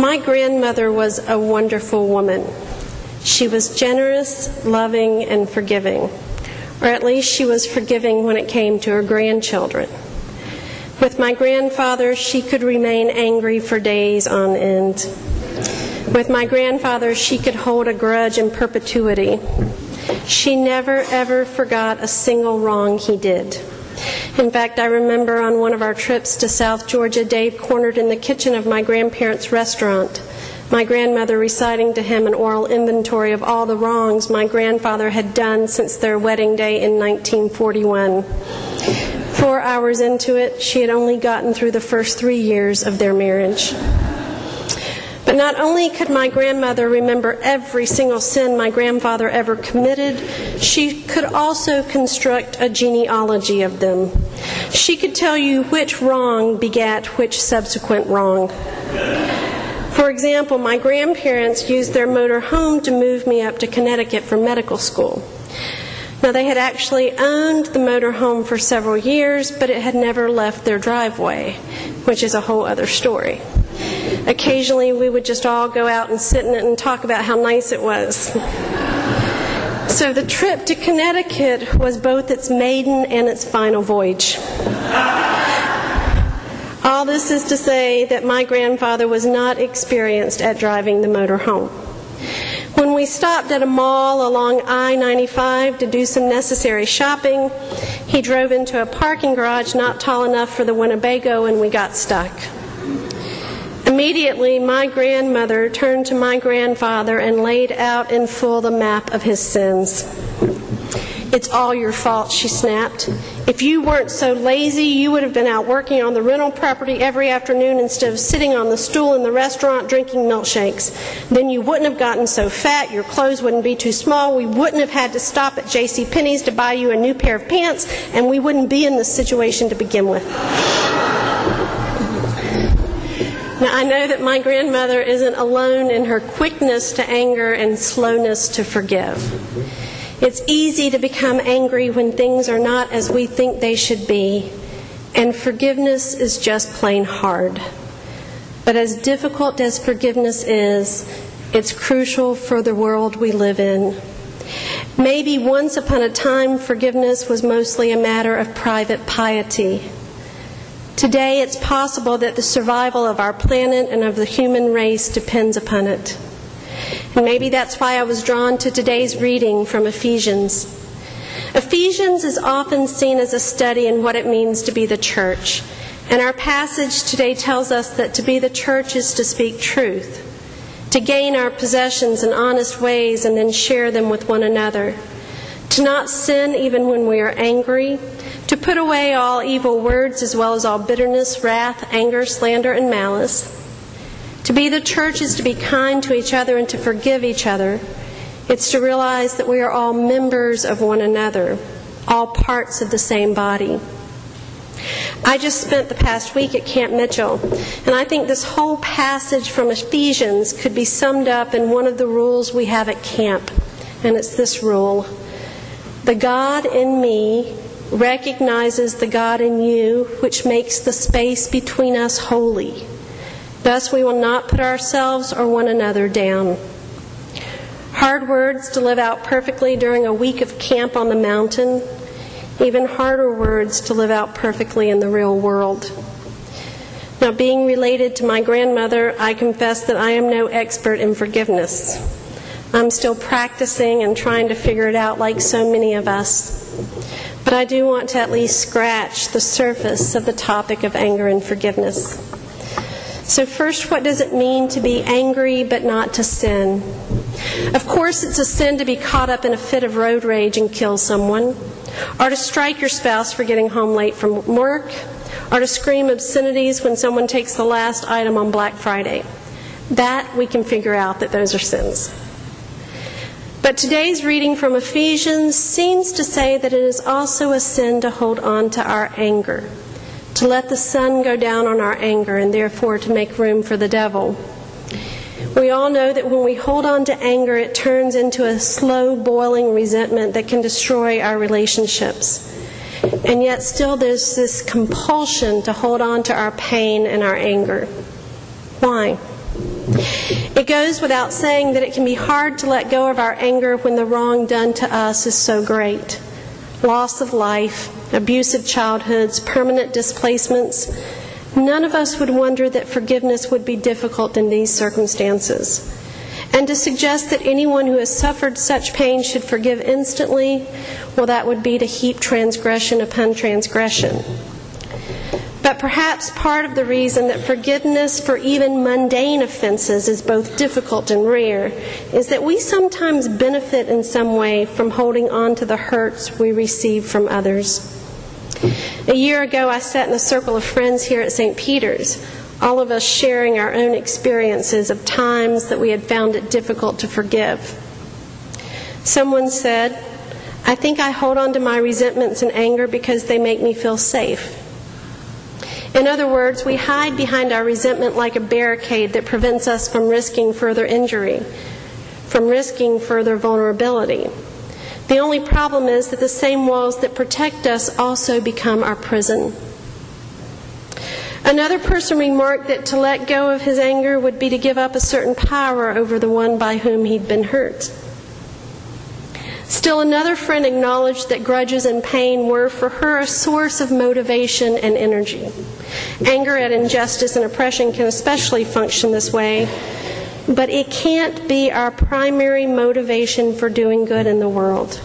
My grandmother was a wonderful woman. She was generous, loving, and forgiving, or at least she was forgiving when it came to her grandchildren. With my grandfather, she could remain angry for days on end. With my grandfather, she could hold a grudge in perpetuity. She never, ever forgot a single wrong he did. In fact, I remember on one of our trips to South Georgia, Dave cornered in the kitchen of my grandparents' restaurant, my grandmother reciting to him an oral inventory of all the wrongs my grandfather had done since their wedding day in 1941. Four hours into it, she had only gotten through the first three years of their marriage. Not only could my grandmother remember every single sin my grandfather ever committed, she could also construct a genealogy of them. She could tell you which wrong begat which subsequent wrong. For example, my grandparents used their motor home to move me up to Connecticut for medical school. Now, they had actually owned the motor home for several years, but it had never left their driveway, which is a whole other story. Occasionally, we would just all go out and sit in it and talk about how nice it was. So the trip to Connecticut was both its maiden and its final voyage. All this is to say that my grandfather was not experienced at driving the motor home. When we stopped at a mall along I 95 to do some necessary shopping, he drove into a parking garage not tall enough for the Winnebago and we got stuck. Immediately, my grandmother turned to my grandfather and laid out in full the map of his sins. It's all your fault, she snapped. If you weren't so lazy, you would have been out working on the rental property every afternoon instead of sitting on the stool in the restaurant drinking milkshakes. Then you wouldn't have gotten so fat, your clothes wouldn't be too small, we wouldn't have had to stop at J.C. Penney's to buy you a new pair of pants, and we wouldn't be in this situation to begin with. Now, I know that my grandmother isn't alone in her quickness to anger and slowness to forgive. It's easy to become angry when things are not as we think they should be, and forgiveness is just plain hard. But as difficult as forgiveness is, it's crucial for the world we live in. Maybe once upon a time, forgiveness was mostly a matter of private piety. Today, it's possible that the survival of our planet and of the human race depends upon it. And maybe that's why I was drawn to today's reading from Ephesians. Ephesians is often seen as a study in what it means to be the church. And our passage today tells us that to be the church is to speak truth, to gain our possessions in honest ways and then share them with one another, to not sin even when we are angry, to put away all evil words as well as all bitterness, wrath, anger, slander, and malice. To be the church is to be kind to each other and to forgive each other. It's to realize that we are all members of one another, all parts of the same body. I just spent the past week at Camp Mitchell, and I think this whole passage from Ephesians could be summed up in one of the rules we have at camp, and it's this rule The God in me recognizes the God in you, which makes the space between us holy. Thus, we will not put ourselves or one another down. Hard words to live out perfectly during a week of camp on the mountain, even harder words to live out perfectly in the real world. Now, being related to my grandmother, I confess that I am no expert in forgiveness. I'm still practicing and trying to figure it out like so many of us. But I do want to at least scratch the surface of the topic of anger and forgiveness. So, first, what does it mean to be angry but not to sin? Of course, it's a sin to be caught up in a fit of road rage and kill someone, or to strike your spouse for getting home late from work, or to scream obscenities when someone takes the last item on Black Friday. That we can figure out that those are sins. But today's reading from Ephesians seems to say that it is also a sin to hold on to our anger, to let the sun go down on our anger, and therefore to make room for the devil. We all know that when we hold on to anger, it turns into a slow boiling resentment that can destroy our relationships. And yet, still, there's this compulsion to hold on to our pain and our anger. Why? It goes without saying that it can be hard to let go of our anger when the wrong done to us is so great. Loss of life, abusive childhoods, permanent displacements. None of us would wonder that forgiveness would be difficult in these circumstances. And to suggest that anyone who has suffered such pain should forgive instantly, well, that would be to heap transgression upon transgression. But perhaps part of the reason that forgiveness for even mundane offenses is both difficult and rare is that we sometimes benefit in some way from holding on to the hurts we receive from others. A year ago, I sat in a circle of friends here at St. Peter's, all of us sharing our own experiences of times that we had found it difficult to forgive. Someone said, I think I hold on to my resentments and anger because they make me feel safe. In other words, we hide behind our resentment like a barricade that prevents us from risking further injury, from risking further vulnerability. The only problem is that the same walls that protect us also become our prison. Another person remarked that to let go of his anger would be to give up a certain power over the one by whom he'd been hurt. Still, another friend acknowledged that grudges and pain were for her a source of motivation and energy. Anger at injustice and oppression can especially function this way, but it can't be our primary motivation for doing good in the world.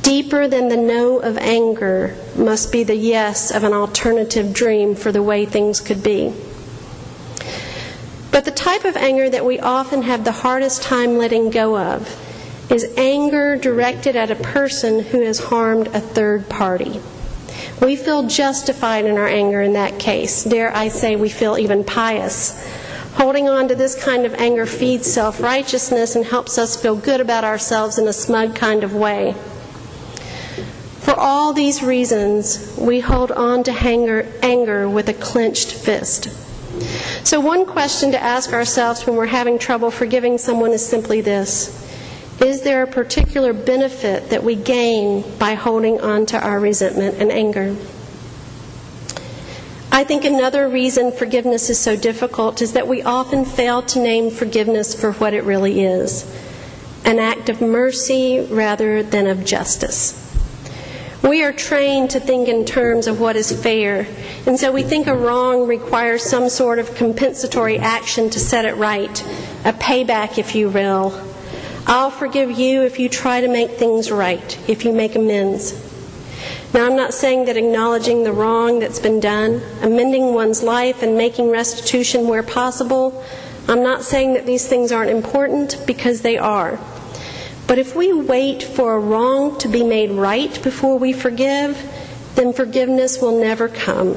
Deeper than the no of anger must be the yes of an alternative dream for the way things could be. But the type of anger that we often have the hardest time letting go of is anger directed at a person who has harmed a third party. We feel justified in our anger in that case. Dare I say, we feel even pious. Holding on to this kind of anger feeds self righteousness and helps us feel good about ourselves in a smug kind of way. For all these reasons, we hold on to anger, anger with a clenched fist. So, one question to ask ourselves when we're having trouble forgiving someone is simply this is there a particular benefit that we gain by holding on to our resentment and anger? I think another reason forgiveness is so difficult is that we often fail to name forgiveness for what it really is an act of mercy rather than of justice. We are trained to think in terms of what is fair, and so we think a wrong requires some sort of compensatory action to set it right, a payback, if you will, I'll forgive you if you try to make things right, if you make amends. Now, I'm not saying that acknowledging the wrong that's been done, amending one's life, and making restitution where possible, I'm not saying that these things aren't important because they are. But if we wait for a wrong to be made right before we forgive, then forgiveness will never come.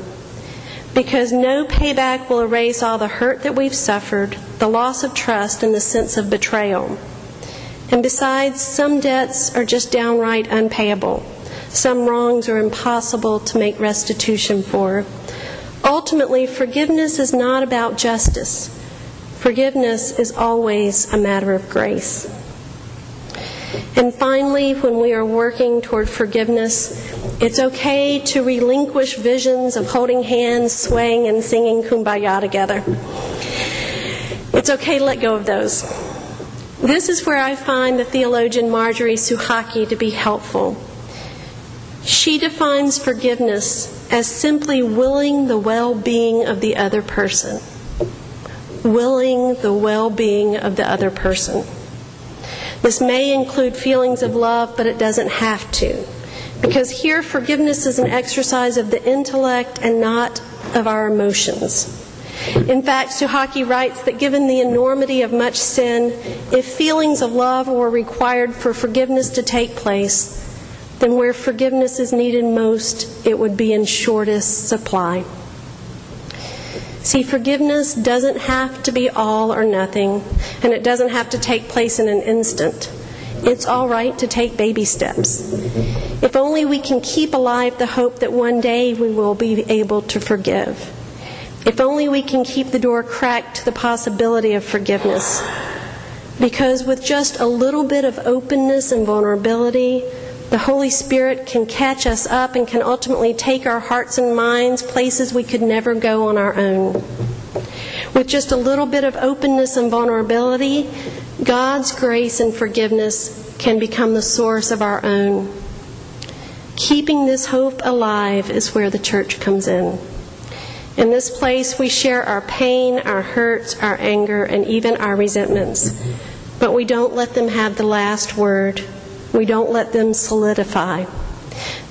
Because no payback will erase all the hurt that we've suffered, the loss of trust, and the sense of betrayal. And besides, some debts are just downright unpayable. Some wrongs are impossible to make restitution for. Ultimately, forgiveness is not about justice. Forgiveness is always a matter of grace. And finally, when we are working toward forgiveness, it's okay to relinquish visions of holding hands, swaying, and singing kumbaya together. It's okay to let go of those. This is where I find the theologian Marjorie Suchocki to be helpful. She defines forgiveness as simply willing the well being of the other person. Willing the well being of the other person. This may include feelings of love, but it doesn't have to. Because here, forgiveness is an exercise of the intellect and not of our emotions. In fact, Suchocki writes that given the enormity of much sin, if feelings of love were required for forgiveness to take place, then where forgiveness is needed most, it would be in shortest supply. See, forgiveness doesn't have to be all or nothing, and it doesn't have to take place in an instant. It's all right to take baby steps. If only we can keep alive the hope that one day we will be able to forgive. If only we can keep the door cracked to the possibility of forgiveness. Because with just a little bit of openness and vulnerability, the Holy Spirit can catch us up and can ultimately take our hearts and minds places we could never go on our own. With just a little bit of openness and vulnerability, God's grace and forgiveness can become the source of our own. Keeping this hope alive is where the church comes in. In this place, we share our pain, our hurts, our anger, and even our resentments. But we don't let them have the last word. We don't let them solidify.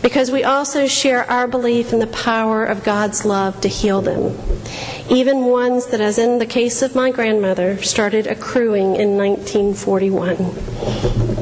Because we also share our belief in the power of God's love to heal them. Even ones that, as in the case of my grandmother, started accruing in 1941.